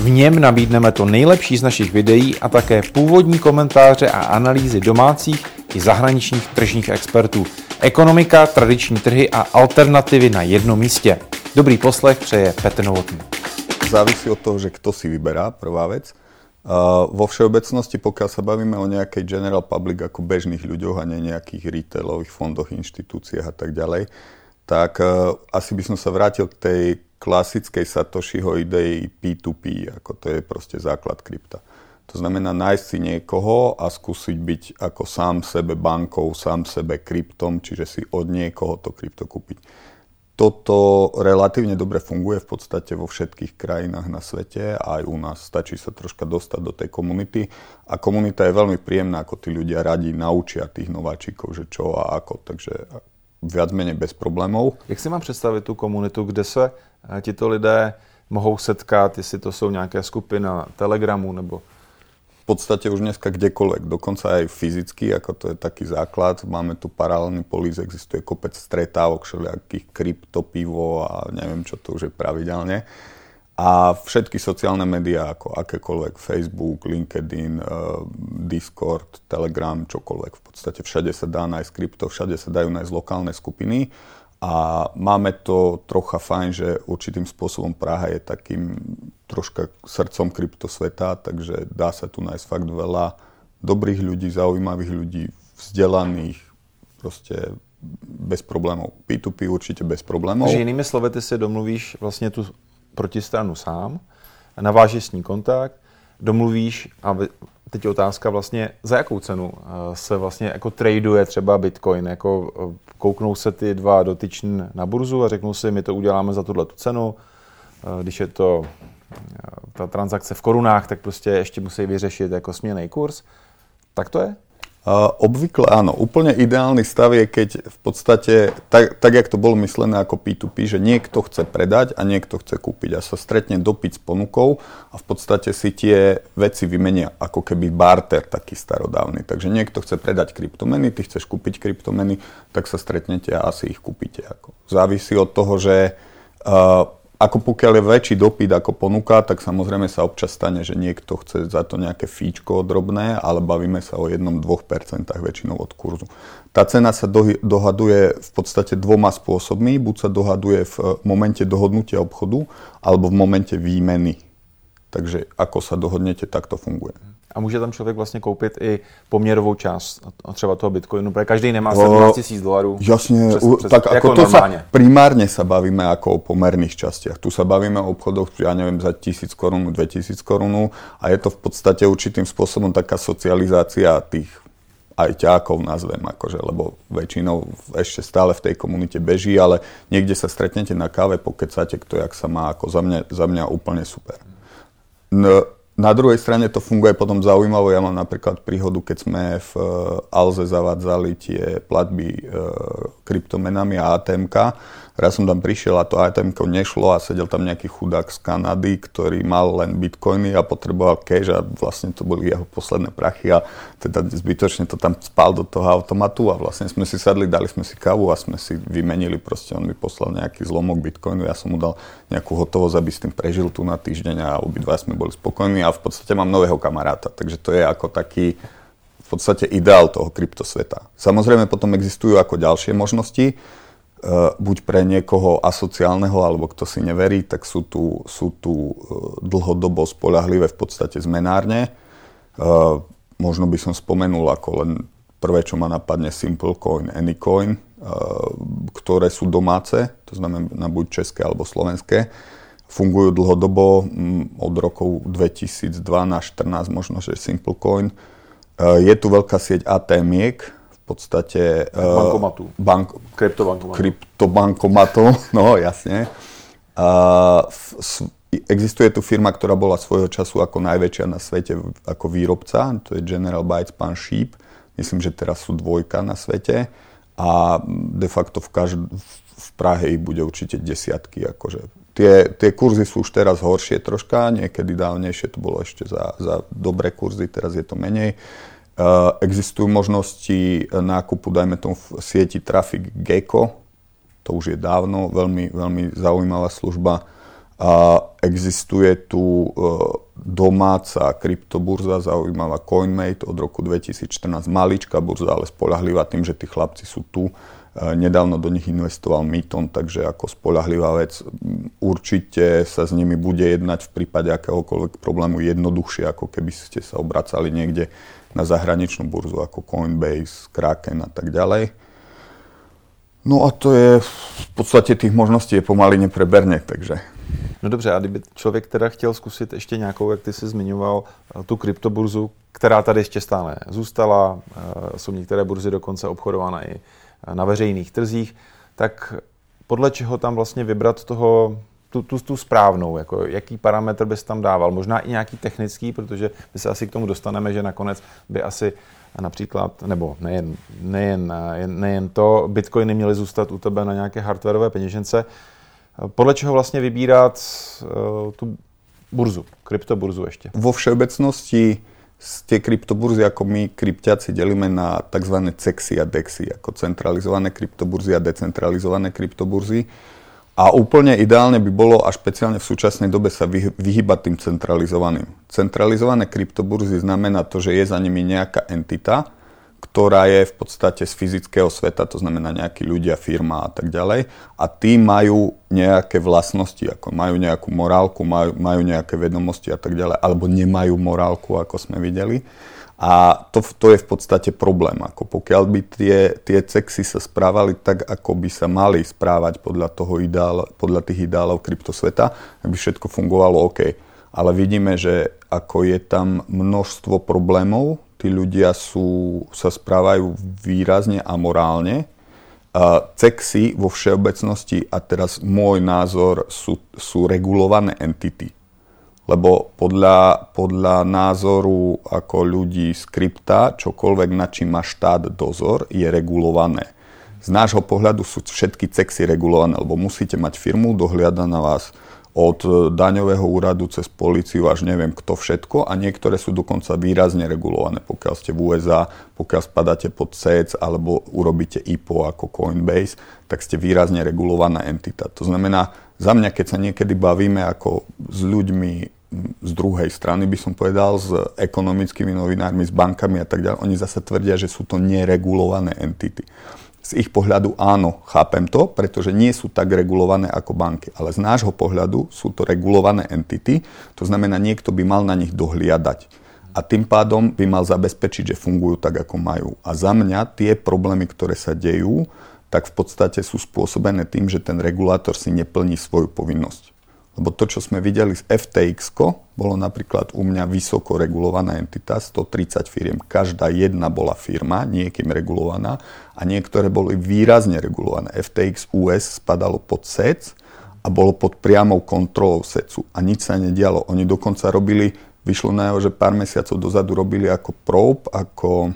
V něm nabídneme to nejlepší z našich videí a také původní komentáře a analýzy domácích i zahraničních tržních expertů. Ekonomika, tradiční trhy a alternativy na jednom místě. Dobrý poslech přeje Petr Novotný. Závisí od toho, že kto si vyberá, prvá vec. Uh, vo všeobecnosti, pokiaľ sa bavíme o nejakej general public ako bežných ľuďoch a nie nejakých retailových fondoch, inštitúciách a tak ďalej, tak uh, asi by som sa vrátil k tej klasickej Satoshiho idei P2P, ako to je proste základ krypta. To znamená nájsť si niekoho a skúsiť byť ako sám sebe bankou, sám sebe kryptom, čiže si od niekoho to krypto kúpiť. Toto relatívne dobre funguje v podstate vo všetkých krajinách na svete aj u nás. Stačí sa troška dostať do tej komunity a komunita je veľmi príjemná, ako tí ľudia radi naučia tých nováčikov, že čo a ako. Takže viac menej bez problémov. Jak si mám představit tu komunitu, kde se eh, tito lidé mohou setkat, jestli to jsou nějaké skupiny na Telegramu nebo v podstate už dneska kdekoľvek, dokonca aj fyzicky, ako to je taký základ. Máme tu paralelný polis, existuje kopec stretávok, všelijakých kryptopivo a neviem, čo to už je pravidelne. A všetky sociálne médiá, ako akékoľvek, Facebook, LinkedIn, eh, Discord, Telegram, čokoľvek. V podstate všade sa dá nájsť krypto, všade sa dajú nájsť lokálne skupiny. A máme to trocha fajn, že určitým spôsobom Praha je takým troška srdcom kryptosveta, takže dá sa tu nájsť fakt veľa dobrých ľudí, zaujímavých ľudí, vzdelaných, proste bez problémov. P2P určite bez problémov. Takže jinými slovy, ty si domluvíš vlastně tu protistranu sám, navážeš s ní kontakt, domluvíš a teď je otázka vlastně, za jakou cenu eh, se vlastně jako traduje třeba Bitcoin, jako eh, kouknou se ty dva dotyční na burzu a řeknou si, my to uděláme za tuhle tu cenu, eh, když je to ta transakce v korunách, tak prostě ještě musí vyřešit jako směný kurz. Tak to je? Obvykle áno. Úplne ideálny stav je, keď v podstate, tak, tak jak to bolo myslené ako P2P, že niekto chce predať a niekto chce kúpiť a sa stretne dopyt s ponukou a v podstate si tie veci vymenia ako keby barter taký starodávny. Takže niekto chce predať kryptomeny, ty chceš kúpiť kryptomeny, tak sa stretnete a asi ich kúpite. Ako. Závisí od toho, že uh, ako pokiaľ je väčší dopyt ako ponuka, tak samozrejme sa občas stane, že niekto chce za to nejaké fíčko drobné, ale bavíme sa o 1-2% väčšinou od kurzu. Tá cena sa dohaduje v podstate dvoma spôsobmi. Buď sa dohaduje v momente dohodnutia obchodu, alebo v momente výmeny. Takže ako sa dohodnete, tak to funguje. A může tam člověk vlastně koupit i poměrovou část třeba toho Bitcoinu, protože každý nemá 17 tisíc dolarů. Přes, přes, tak ako to sa, primárne sa bavíme ako o pomerných častiach. Tu sa bavíme o obchodoch, ja neviem, za 1000 korun, 2000 korun a je to v podstate určitým spôsobom taká socializácia tých ajťákov nazvem, akože, lebo väčšinou ešte stále v tej komunite beží, ale niekde sa stretnete na káve, pokecáte, kto jak sa má, ako za mňa, za mňa úplne super. No, na druhej strane to funguje potom zaujímavo. Ja mám napríklad príhodu, keď sme v eh, Alze zavádzali tie platby e, kryptomenami a ATMK Raz som tam prišiel a to ATM nešlo a sedel tam nejaký chudák z Kanady, ktorý mal len bitcoiny a potreboval cash a vlastne to boli jeho posledné prachy a teda zbytočne to tam spal do toho automatu a vlastne sme si sadli, dali sme si kávu a sme si vymenili proste, on mi poslal nejaký zlomok bitcoinu, ja som mu dal nejakú hotovosť, aby s tým prežil tu na týždeň a obidva sme boli spokojní a v podstate mám nového kamaráta, takže to je ako taký v podstate ideál toho kryptosveta. Samozrejme potom existujú ako ďalšie možnosti, buď pre niekoho asociálneho, alebo kto si neverí, tak sú tu, sú tu eh, dlhodobo spolahlivé v podstate zmenárne. Eh, možno by som spomenul ako len prvé, čo ma napadne Simple Coin, Anycoin, ktoré sú domáce, to znamená buď české alebo slovenské. Fungujú dlhodobo mm, od rokov 2002 na 14 možno, že Simple Coin. Je tu veľká sieť ATM-iek, podstate... Eh, bankomatu. Bank, kryptobankomatu. Kryptobankomatu, no jasne. Uh, existuje tu firma, ktorá bola svojho času ako najväčšia na svete ako výrobca, to je General Bytes Pan Sheep. Myslím, že teraz sú dvojka na svete a de facto v, každ- v Prahe ich bude určite desiatky. Akože. Tie, tie kurzy sú už teraz horšie troška, niekedy dávnejšie to bolo ešte za, za dobré kurzy, teraz je to menej. Uh, existujú možnosti nákupu, dajme tomu v sieti Traffic Gecko, to už je dávno, veľmi, veľmi zaujímavá služba. A existuje tu e, domáca kryptoburza, zaujímavá CoinMate od roku 2014, maličká burza, ale spolahlivá tým, že tí chlapci sú tu. Nedávno do nich investoval Myton, takže ako spolahlivá vec určite sa s nimi bude jednať v prípade akéhokoľvek problému jednoduchšie, ako keby ste sa obracali niekde na zahraničnú burzu ako Coinbase, Kraken a tak ďalej. No a to je v podstate tých možností je pomaly nepreberne, takže No dobře, a kdyby člověk teda chtěl zkusit ještě nějakou, jak ty jsi zmiňoval, eh, tu kryptoburzu, která tady ještě stále zůstala, eh, jsou některé burzy dokonce obchodována i eh, na veřejných trzích, tak podle čeho tam vlastně vybrat toho, tu, tu, tu správnou, jako jaký parametr bys tam dával, možná i nějaký technický, protože my se asi k tomu dostaneme, že nakonec by asi například, nebo nejen, nejen, nejen to, bitcoiny měly zůstat u tebe na nějaké hardwareové peněžence, podle čeho vlastně vybírat uh, tu burzu, kryptoburzu ešte? Vo všeobecnosti tie kryptoburzy, ako my kryptiaci delíme na tzv. CEXy a DEXy, ako centralizované kryptoburzy a decentralizované kryptoburzy. A úplne ideálne by bolo a špeciálne v súčasnej dobe sa vyhybať tým centralizovaným. Centralizované kryptoburzy znamená to, že je za nimi nejaká entita, ktorá je v podstate z fyzického sveta, to znamená nejakí ľudia, firma a tak ďalej. A tí majú nejaké vlastnosti, ako majú nejakú morálku, majú, majú nejaké vedomosti a tak ďalej, alebo nemajú morálku, ako sme videli. A to, to je v podstate problém. Ako pokiaľ by tie, tie cexy sa správali tak, ako by sa mali správať podľa, toho ideál, podľa tých ideálov kryptosveta, aby všetko fungovalo OK. Ale vidíme, že ako je tam množstvo problémov, tí ľudia sú, sa správajú výrazne amorálne. Uh, cexy vo všeobecnosti, a teraz môj názor, sú, sú regulované entity. Lebo podľa, podľa názoru ako ľudí z krypta, čokoľvek na čím má štát dozor, je regulované. Z nášho pohľadu sú všetky cexy regulované, lebo musíte mať firmu, dohliada na vás od e, daňového úradu cez policiu až neviem kto všetko a niektoré sú dokonca výrazne regulované. Pokiaľ ste v USA, pokiaľ spadáte pod SEC alebo urobíte IPO ako Coinbase, tak ste výrazne regulovaná entita. To znamená, za mňa, keď sa niekedy bavíme ako s ľuďmi z druhej strany, by som povedal, s ekonomickými novinármi, s bankami a tak ďalej, oni zase tvrdia, že sú to neregulované entity. Z ich pohľadu áno, chápem to, pretože nie sú tak regulované ako banky. Ale z nášho pohľadu sú to regulované entity, to znamená, niekto by mal na nich dohliadať. A tým pádom by mal zabezpečiť, že fungujú tak, ako majú. A za mňa tie problémy, ktoré sa dejú, tak v podstate sú spôsobené tým, že ten regulátor si neplní svoju povinnosť. Lebo to, čo sme videli z FTX, bolo napríklad u mňa vysoko regulovaná entita, 130 firiem, každá jedna bola firma, niekým regulovaná a niektoré boli výrazne regulované. FTX US spadalo pod SEC a bolo pod priamou kontrolou SECu a nič sa nedialo. Oni dokonca robili, vyšlo na jeho, že pár mesiacov dozadu robili ako probe, ako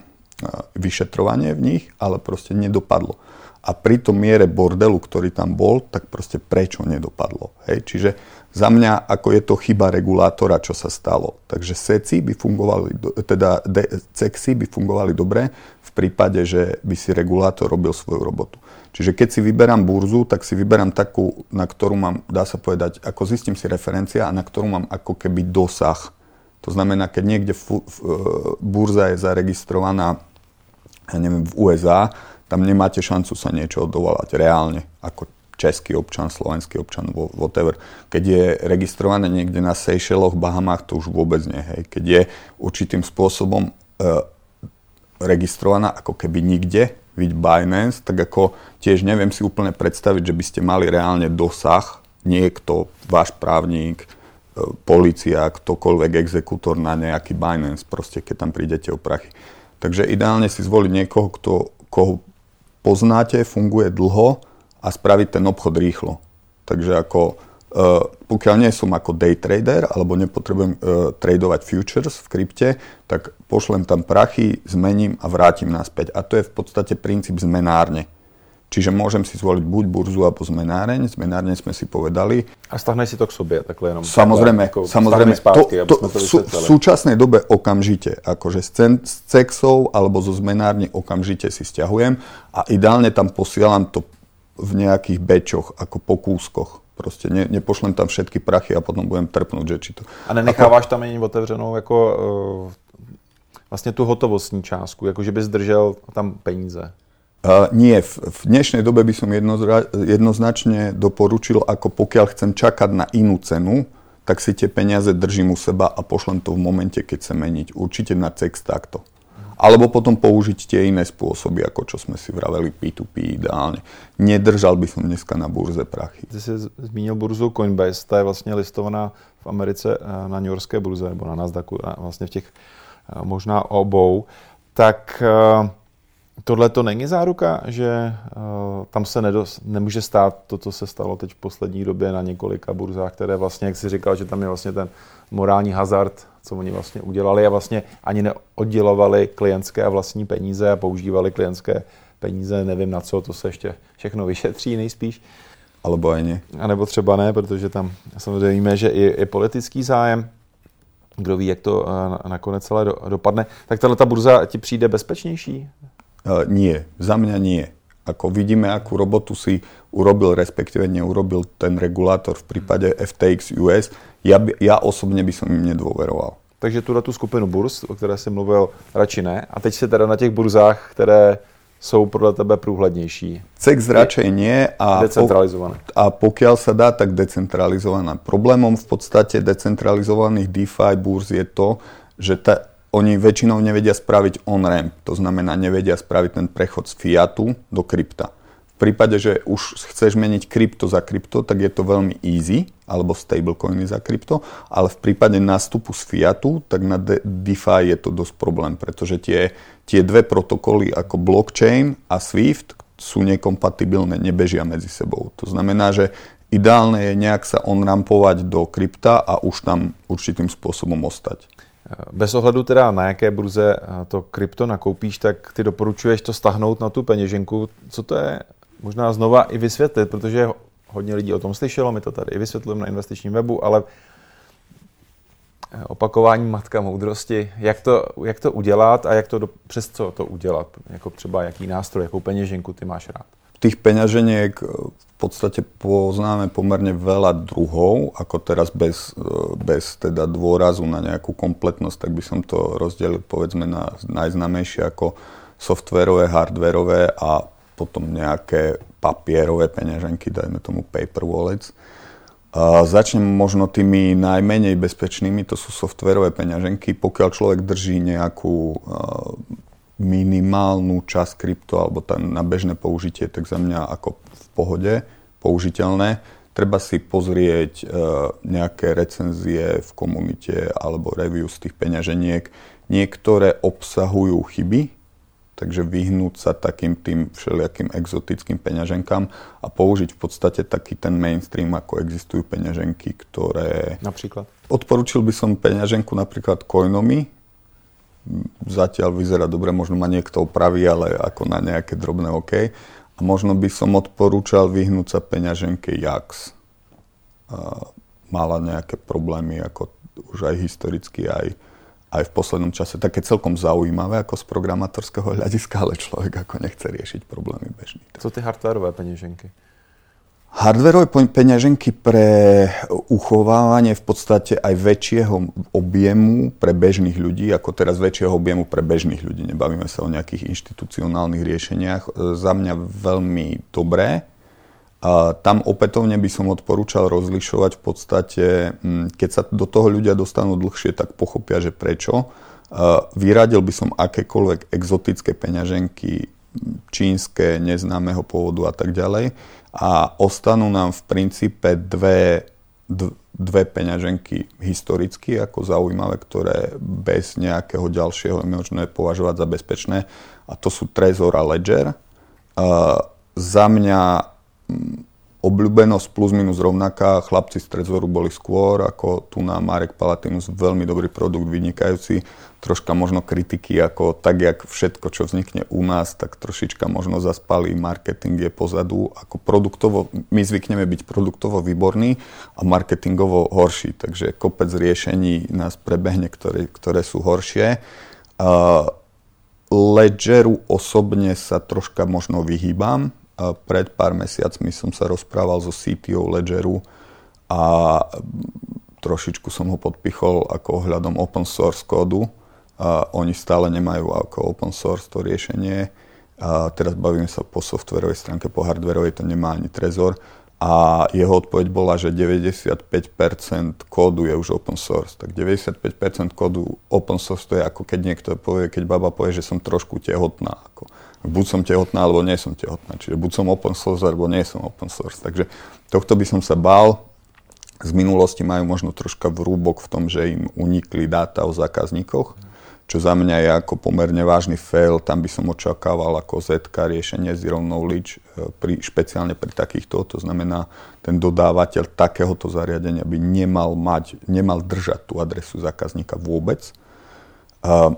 vyšetrovanie v nich, ale proste nedopadlo a pri tom miere bordelu, ktorý tam bol, tak proste prečo nedopadlo. Hej? Čiže za mňa, ako je to chyba regulátora, čo sa stalo. Takže SECI by fungovali, teda CEXI by fungovali dobre v prípade, že by si regulátor robil svoju robotu. Čiže keď si vyberám burzu, tak si vyberám takú, na ktorú mám, dá sa povedať, ako zistím si referencia a na ktorú mám ako keby dosah. To znamená, keď niekde f- f- burza je zaregistrovaná, ja neviem, v USA, tam nemáte šancu sa niečo dovolať reálne, ako český občan, slovenský občan, whatever. Keď je registrované niekde na Seychelloch, Bahamách, to už vôbec nie. Hej. Keď je určitým spôsobom e, registrovaná ako keby nikde, vid Binance, tak ako tiež neviem si úplne predstaviť, že by ste mali reálne dosah niekto, váš právnik, e, policia, ktokoľvek exekútor na nejaký Binance, proste keď tam prídete o prachy. Takže ideálne si zvoliť niekoho, kto, koho poznáte, funguje dlho a spraviť ten obchod rýchlo. Takže ako pokiaľ nie som ako day trader alebo nepotrebujem uh, tradovať futures v krypte, tak pošlem tam prachy, zmením a vrátim naspäť. A to je v podstate princíp zmenárne. Čiže môžem si zvoliť buď burzu alebo zmenáreň. Zmenáreň sme si povedali. A stáhne si to k sobě, takhle jenom. Samozrejme, takhle, samozrejme. Spátky, to, to, to sú, v súčasnej dobe okamžite, akože z, cen, z cexov alebo zo zmenárne okamžite si stiahujem a ideálne tam posielam to v nejakých bečoch, ako po kúskoch. Proste ne, nepošlem tam všetky prachy a potom budem trpnúť, že či to... A nenecháváš tam ani otevřenou jako uh, vlastně tu hotovostní částku, jako že bys držel tam peníze? Nie, v, v dnešnej dobe by som jednozra, jednoznačne doporučil, ako pokiaľ chcem čakať na inú cenu, tak si tie peniaze držím u seba a pošlem to v momente, keď chcem meniť. Určite na CEX takto. Alebo potom použiť tie iné spôsoby, ako čo sme si vraveli P2P ideálne. Nedržal by som dneska na burze prachy. Ty si zmínil burzu Coinbase, ta je vlastně listovaná v Americe eh, na New Yorkské burze, nebo na Nasdaqu, vlastně v těch eh, možná obou. Tak uh, Tohle to není záruka, že uh, tam se nedos, nemůže stát to, co se stalo teď v poslední době na několika burzách, které vlastně, jak si říkal, že tam je vlastně ten morální hazard, co oni vlastně udělali a vlastně ani neoddělovali klientské a vlastní peníze a používali klientské peníze, nevím na co, to se ještě všechno vyšetří nejspíš. Alebo ani. A nebo třeba ne, protože tam samozřejmě víme, že i, i politický zájem, kdo ví, jak to uh, nakonec celé do, dopadne. Tak tahle ta burza ti přijde bezpečnější? Uh, nie, za mňa nie. Ako vidíme, akú robotu si urobil, respektíve neurobil ten regulátor v prípade FTX US, ja, by, ja osobne by som im nedôveroval. Takže tu na tu skupinu burz, o které jsem mluvil, radši ne. A teď se teda na těch burzách, které jsou podle tebe průhlednější. CEX radšej nie a, decentralizované. a pokiaľ sa dá, tak decentralizované. Problémom v podstate decentralizovaných DeFi burz je to, že ta, oni väčšinou nevedia spraviť on-ramp, to znamená nevedia spraviť ten prechod z fiatu do krypta. V prípade, že už chceš meniť krypto za krypto, tak je to veľmi easy, alebo stablecoiny za krypto, ale v prípade nástupu z fiatu, tak na De- DeFi je to dosť problém, pretože tie, tie dve protokoly ako blockchain a SWIFT sú nekompatibilné, nebežia medzi sebou. To znamená, že ideálne je nejak sa onrampovať do krypta a už tam určitým spôsobom ostať. Bez ohledu teda na jaké burze to krypto nakoupíš, tak ty doporučuješ to stahnout na tu peněženku. Co to je? Možná znova i vysvětlit, protože hodně lidí o tom slyšelo, my to tady i vysvětlujeme na investičním webu, ale opakování matka moudrosti, jak to, jak to udělat a jak to do, přes co to udělat, jako třeba jaký nástroj, jakou peněženku ty máš rád. Tých peňaženiek v podstate poznáme pomerne veľa druhov, ako teraz bez, bez teda dôrazu na nejakú kompletnosť, tak by som to rozdelil povedzme na najznamejšie ako softwarové, hardwarové a potom nejaké papierové peňaženky, dajme tomu paper wallets. A začnem možno tými najmenej bezpečnými, to sú softwarové peňaženky. Pokiaľ človek drží nejakú minimálnu časť krypto alebo na bežné použitie, tak za mňa ako v pohode použiteľné. Treba si pozrieť e, nejaké recenzie v komunite alebo review z tých peňaženiek. Niektoré obsahujú chyby, takže vyhnúť sa takým tým všelijakým exotickým peňaženkám a použiť v podstate taký ten mainstream, ako existujú peňaženky, ktoré... Napríklad? Odporučil by som peňaženku napríklad Coinomi, zatiaľ vyzerá dobre, možno ma niekto opraví, ale ako na nejaké drobné OK. A možno by som odporúčal vyhnúť sa peňaženke Jax. Mala nejaké problémy, ako už aj historicky, aj, aj v poslednom čase. Také celkom zaujímavé ako z programátorského hľadiska, ale človek ako nechce riešiť problémy bežný. Co ty hardwareové peňaženky? Hardwareové peňaženky pre uchovávanie v podstate aj väčšieho objemu pre bežných ľudí, ako teraz väčšieho objemu pre bežných ľudí. Nebavíme sa o nejakých inštitucionálnych riešeniach. E, za mňa veľmi dobré. A tam opätovne by som odporúčal rozlišovať v podstate, keď sa do toho ľudia dostanú dlhšie, tak pochopia, že prečo. Vyradil by som akékoľvek exotické peňaženky, čínske, neznámeho pôvodu a tak ďalej a ostanú nám v princípe dve, dve peňaženky historicky ako zaujímavé, ktoré bez nejakého ďalšieho možné považovať za bezpečné a to sú Trezor a Ledger. Uh, za mňa obľúbenosť plus minus rovnaká. Chlapci z Trezoru boli skôr, ako tu na Marek Palatinus, veľmi dobrý produkt, vynikajúci. Troška možno kritiky, ako tak, jak všetko, čo vznikne u nás, tak trošička možno zaspalý, marketing je pozadu. Ako produktovo, my zvykneme byť produktovo výborní a marketingovo horší, takže kopec riešení nás prebehne, ktoré, ktoré sú horšie. Uh, Ledgeru osobne sa troška možno vyhýbam, pred pár mesiacmi som sa rozprával so CTO Ledgeru a trošičku som ho podpichol ako ohľadom open source kódu. A oni stále nemajú ako open source to riešenie. A teraz bavíme sa po softverovej stránke, po hardverovej to nemá ani Trezor. A jeho odpoveď bola, že 95% kódu je už open source. Tak 95% kódu open source to je ako keď niekto povie, keď baba povie, že som trošku tehotná. Ako buď som tehotná, alebo nie som tehotná. Čiže buď som open source, alebo nie som open source. Takže tohto by som sa bál. Z minulosti majú možno troška vrúbok v tom, že im unikli dáta o zákazníkoch, čo za mňa je ako pomerne vážny fail. Tam by som očakával ako ZK riešenie zero knowledge, e, pri, špeciálne pri takýchto. To znamená, ten dodávateľ takéhoto zariadenia by nemal mať, nemal držať tú adresu zákazníka vôbec. Uh,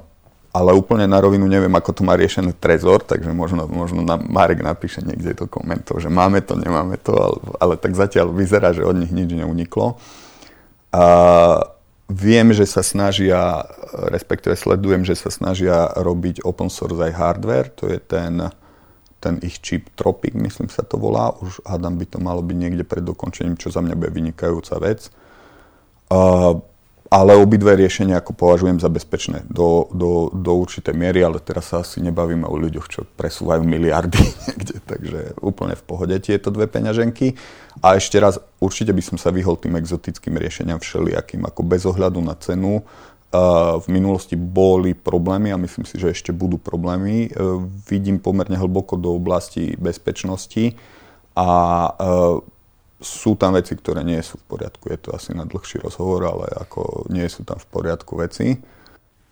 ale úplne na rovinu neviem, ako to má riešený Trezor, takže možno, možno nám Marek napíše niekde to komentov, že máme to, nemáme to, ale, ale tak zatiaľ vyzerá, že od nich nič neuniklo. A viem, že sa snažia, respektíve sledujem, že sa snažia robiť open source aj hardware, to je ten, ten ich chip Tropic, myslím sa to volá, už hádam by to malo byť niekde pred dokončením, čo za mňa bude vynikajúca vec. Uh, ale obidve riešenia ako považujem za bezpečné do, do, do určitej miery, ale teraz sa asi nebavíme o ľuďoch, čo presúvajú miliardy niekde, takže úplne v pohode tieto dve peňaženky. A ešte raz, určite by som sa vyhol tým exotickým riešeniam všelijakým, ako bez ohľadu na cenu. V minulosti boli problémy a myslím si, že ešte budú problémy. Vidím pomerne hlboko do oblasti bezpečnosti a sú tam veci, ktoré nie sú v poriadku. Je to asi na dlhší rozhovor, ale ako nie sú tam v poriadku veci.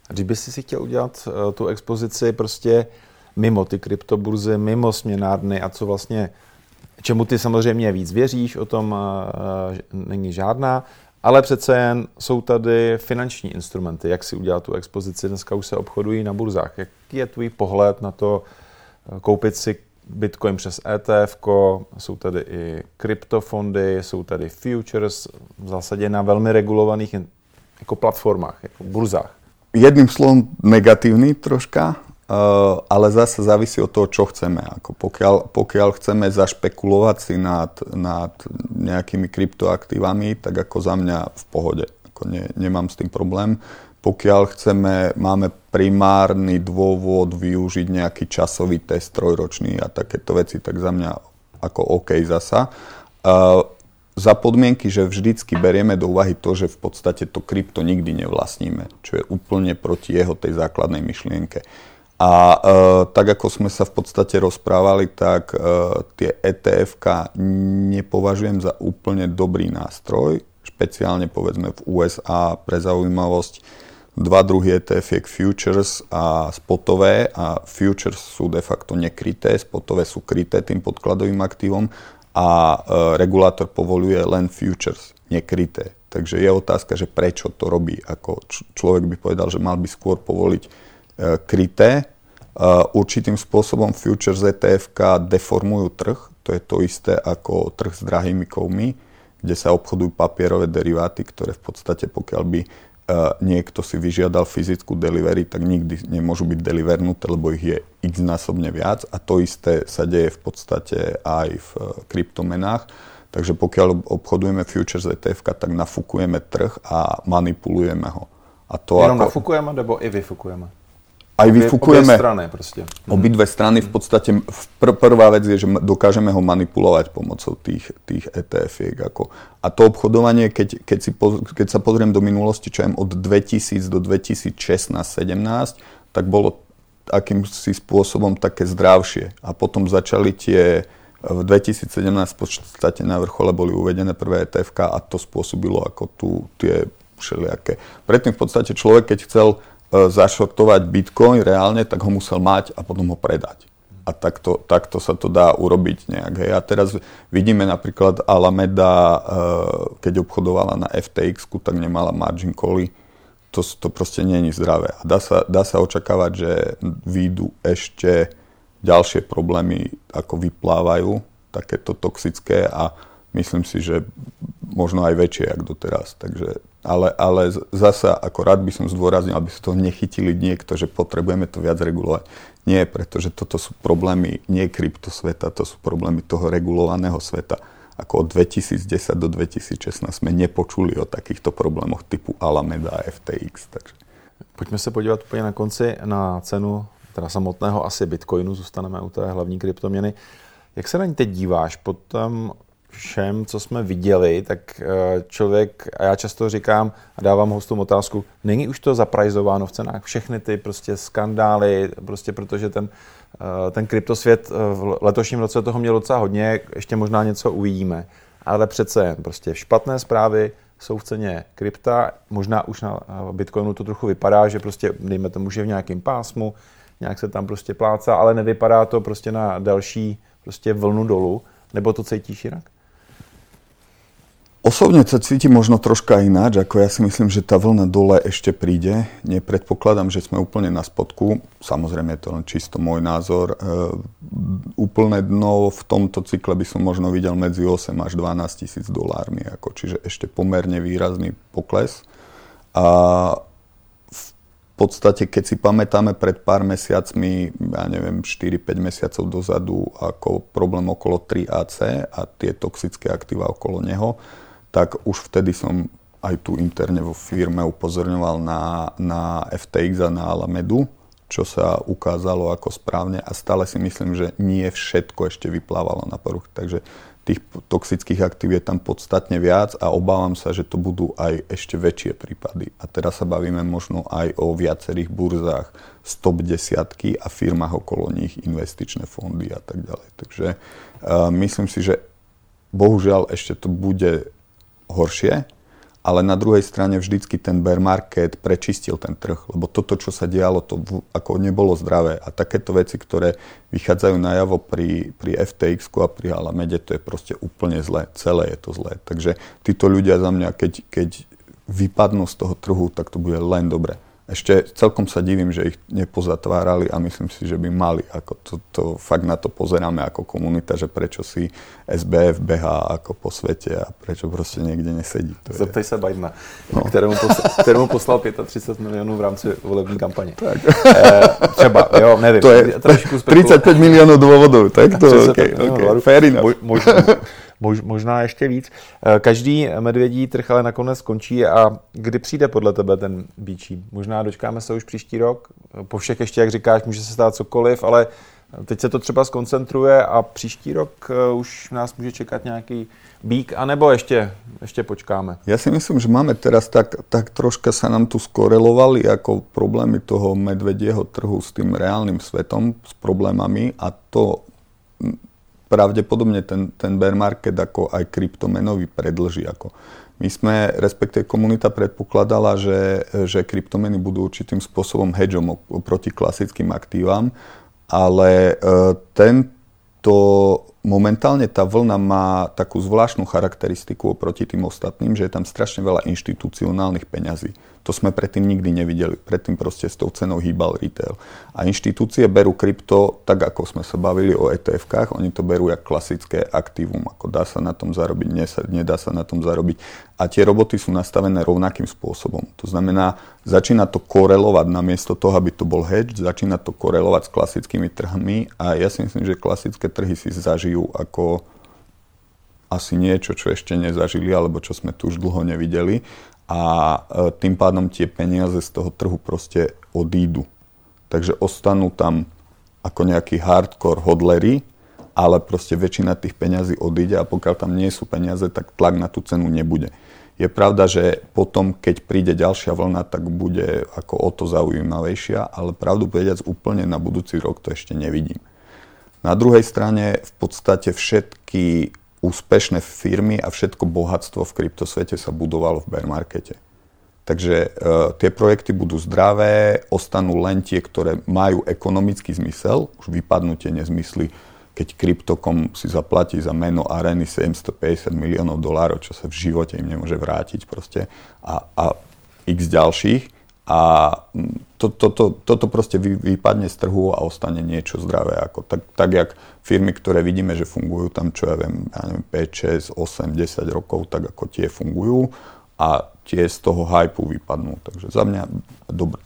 A když by si si chtěl udělat uh, tu expozici prostě mimo ty kryptoburzy, mimo směnárny a co vlastně, čemu ty samozřejmě víc věříš, o tom uh, není žádná, ale přece jen jsou tady finanční instrumenty. Jak si udělat tu expozici? Dneska už se obchodují na burzách. Jaký je tvůj pohled na to koupit si Bitcoin přes ETF, jsou tady i kryptofondy, jsou tady futures, v zásadě na velmi regulovaných jako platformách, jako burzách. Jedným slovom negatívny troška, uh, ale zase závisí od toho, čo chceme. Ako pokiaľ, pokiaľ chceme zašpekulovať si nad, nad nejakými kryptoaktívami, tak ako za mňa v pohode. Ako ne, nemám s tým problém pokiaľ chceme, máme primárny dôvod využiť nejaký časový test trojročný a takéto veci, tak za mňa ako OK zasa. Uh, za podmienky, že vždycky berieme do úvahy to, že v podstate to krypto nikdy nevlastníme, čo je úplne proti jeho tej základnej myšlienke. A uh, tak ako sme sa v podstate rozprávali, tak uh, tie etf nepovažujem za úplne dobrý nástroj, špeciálne povedzme v USA pre zaujímavosť dva druhy ETF futures a spotové a futures sú de facto nekryté, spotové sú kryté tým podkladovým aktívom a e, regulátor povoluje len futures, nekryté. Takže je otázka, že prečo to robí. Ako človek by povedal, že mal by skôr povoliť e, kryté. E, určitým spôsobom futures ETF deformujú trh. To je to isté ako trh s drahými kovmi, kde sa obchodujú papierové deriváty, ktoré v podstate pokiaľ by niekto si vyžiadal fyzickú delivery, tak nikdy nemôžu byť delivernuté, lebo ich je x násobne viac a to isté sa deje v podstate aj v e, kryptomenách. Takže pokiaľ obchodujeme futures ETF, tak nafúkujeme trh a manipulujeme ho. A to Jenom ako... nafúkujeme, nebo i vyfúkujeme? Aj vyfúkujeme... Obie strany proste. Obidve strany v podstate, pr- prvá vec je, že dokážeme ho manipulovať pomocou tých, tých ETF-iek. Ako. A to obchodovanie, keď, keď, si poz, keď sa pozriem do minulosti, čo od 2000 do 2016-17, tak bolo akýmsi spôsobom také zdravšie. A potom začali tie v 2017 v podstate na vrchole boli uvedené prvé etf a to spôsobilo ako tu tie všelijaké. Predtým v podstate človek, keď chcel zašortovať Bitcoin reálne, tak ho musel mať a potom ho predať. a takto, takto sa to dá urobiť nejak. Hej. A teraz vidíme napríklad Alameda, uh, keď obchodovala na FTX, tak nemala margin cally. To, to proste nie je zdravé. A dá sa, dá sa očakávať, že výjdu ešte ďalšie problémy, ako vyplávajú, takéto toxické a myslím si, že možno aj väčšie, ako doteraz. Takže, ale, ale zasa, ako rád by som zdôraznil, aby sa to nechytili niekto, že potrebujeme to viac regulovať. Nie, pretože toto sú problémy nie kryptosveta, to sú problémy toho regulovaného sveta. Ako od 2010 do 2016 sme nepočuli o takýchto problémoch typu Alameda a FTX. Takže. Pojďme se podívat úplně na konci na cenu teda samotného asi Bitcoinu, zůstaneme u té hlavní kryptoměny. Jak se na ní teď díváš? Po tom všem, co jsme viděli, tak eh, člověk, a já často říkám a dávám hostům otázku, není už to zaprajzováno v cenách? Všechny ty prostě skandály, prostě protože ten, eh, ten kryptosvět eh, v letošním roce toho měl docela hodně, ještě možná něco uvidíme. Ale přece jen prostě špatné zprávy jsou v ceně krypta, možná už na Bitcoinu to trochu vypadá, že prostě, dejme tomu, že v nějakém pásmu, nějak se tam prostě plácá, ale nevypadá to prostě na další prostě vlnu dolu, nebo to cítíš jinak? Osobne sa cítim možno troška ináč, ako ja si myslím, že tá vlna dole ešte príde. Nepredpokladám, že sme úplne na spodku. Samozrejme je to len čisto môj názor. E, úplné dno v tomto cykle by som možno videl medzi 8 až 12 tisíc dolármi, ako, čiže ešte pomerne výrazný pokles. A v podstate, keď si pamätáme pred pár mesiacmi, ja neviem, 4-5 mesiacov dozadu, ako problém okolo 3AC a tie toxické aktíva okolo neho, tak už vtedy som aj tu interne vo firme upozorňoval na, na FTX a na Alamedu, čo sa ukázalo ako správne a stále si myslím, že nie všetko ešte vyplávalo na poruch. Takže tých toxických aktív je tam podstatne viac a obávam sa, že to budú aj ešte väčšie prípady. A teraz sa bavíme možno aj o viacerých burzách, stop desiatky a firmách okolo nich, investičné fondy a tak ďalej. Takže uh, myslím si, že bohužiaľ ešte to bude horšie, ale na druhej strane vždycky ten bear market prečistil ten trh, lebo toto, čo sa dialo, to ako nebolo zdravé. A takéto veci, ktoré vychádzajú najavo pri, pri FTX a pri Alamede, to je proste úplne zlé. Celé je to zlé. Takže títo ľudia za mňa, keď, keď vypadnú z toho trhu, tak to bude len dobre ešte celkom sa divím, že ich nepozatvárali a myslím si, že by mali. Ako to, to, fakt na to pozeráme ako komunita, že prečo si SBF behá ako po svete a prečo proste niekde nesedí. To Zeptej je... sa Bidena, no. ktorému, poslal, ktorému poslal 35 miliónů v rámci volební kampaně. Tak. E, třeba, jo, nevím. To je 35 milionů dôvodov, tak to, okay, okay, fair enough. Možná, mož, možná ještě víc. Eh, každý medvědí trh ale nakonec skončí a kdy přijde podle tebe ten bíčí? Možná dočkáme se už příští rok? Po všech ještě, jak říkáš, může se stát cokoliv, ale teď se to třeba skoncentruje a příští rok eh, už nás může čekat nějaký bík, anebo ještě, ještě počkáme? Ja si myslím, že máme teraz tak, tak troška sa nám tu skorelovali ako problémy toho medvedieho trhu s tým reálnym svetom, s problémami a to pravdepodobne ten, ten bear market ako aj kryptomenový predlží. Ako. My sme, respektíve komunita predpokladala, že, že kryptomeny budú určitým spôsobom hedžom proti klasickým aktívam, ale e, tento momentálne tá vlna má takú zvláštnu charakteristiku oproti tým ostatným, že je tam strašne veľa inštitucionálnych peňazí. To sme predtým nikdy nevideli. Predtým proste s tou cenou hýbal retail. A inštitúcie berú krypto, tak ako sme sa bavili o ETF-kách, oni to berú ako klasické aktívum. Ako dá sa na tom zarobiť, nedá sa na tom zarobiť. A tie roboty sú nastavené rovnakým spôsobom. To znamená, začína to korelovať namiesto toho, aby to bol hedge, začína to korelovať s klasickými trhmi a ja si myslím, že klasické trhy si zažijú ako asi niečo, čo ešte nezažili, alebo čo sme tu už dlho nevideli a e, tým pádom tie peniaze z toho trhu proste odídu. Takže ostanú tam ako nejaký hardcore hodlery, ale proste väčšina tých peňazí odíde a pokiaľ tam nie sú peniaze, tak tlak na tú cenu nebude. Je pravda, že potom, keď príde ďalšia vlna, tak bude ako o to zaujímavejšia, ale pravdu povediac úplne na budúci rok to ešte nevidím. Na druhej strane v podstate všetky úspešné firmy a všetko bohatstvo v kryptosvete sa budovalo v bear markete. Takže uh, tie projekty budú zdravé, ostanú len tie, ktoré majú ekonomický zmysel, už vypadnú tie nezmysly, keď Cryptocom si zaplatí za meno Areny 750 miliónov dolárov, čo sa v živote im nemôže vrátiť proste, a, a x ďalších. A to, to, to, toto proste vypadne z trhu a ostane niečo zdravé. Ako, tak, tak jak firmy, ktoré vidíme, že fungujú tam, čo ja viem, ja neviem 5, 6, 8, 10 rokov, tak ako tie fungujú a tie z toho hypeu vypadnú. Takže za mňa dobre.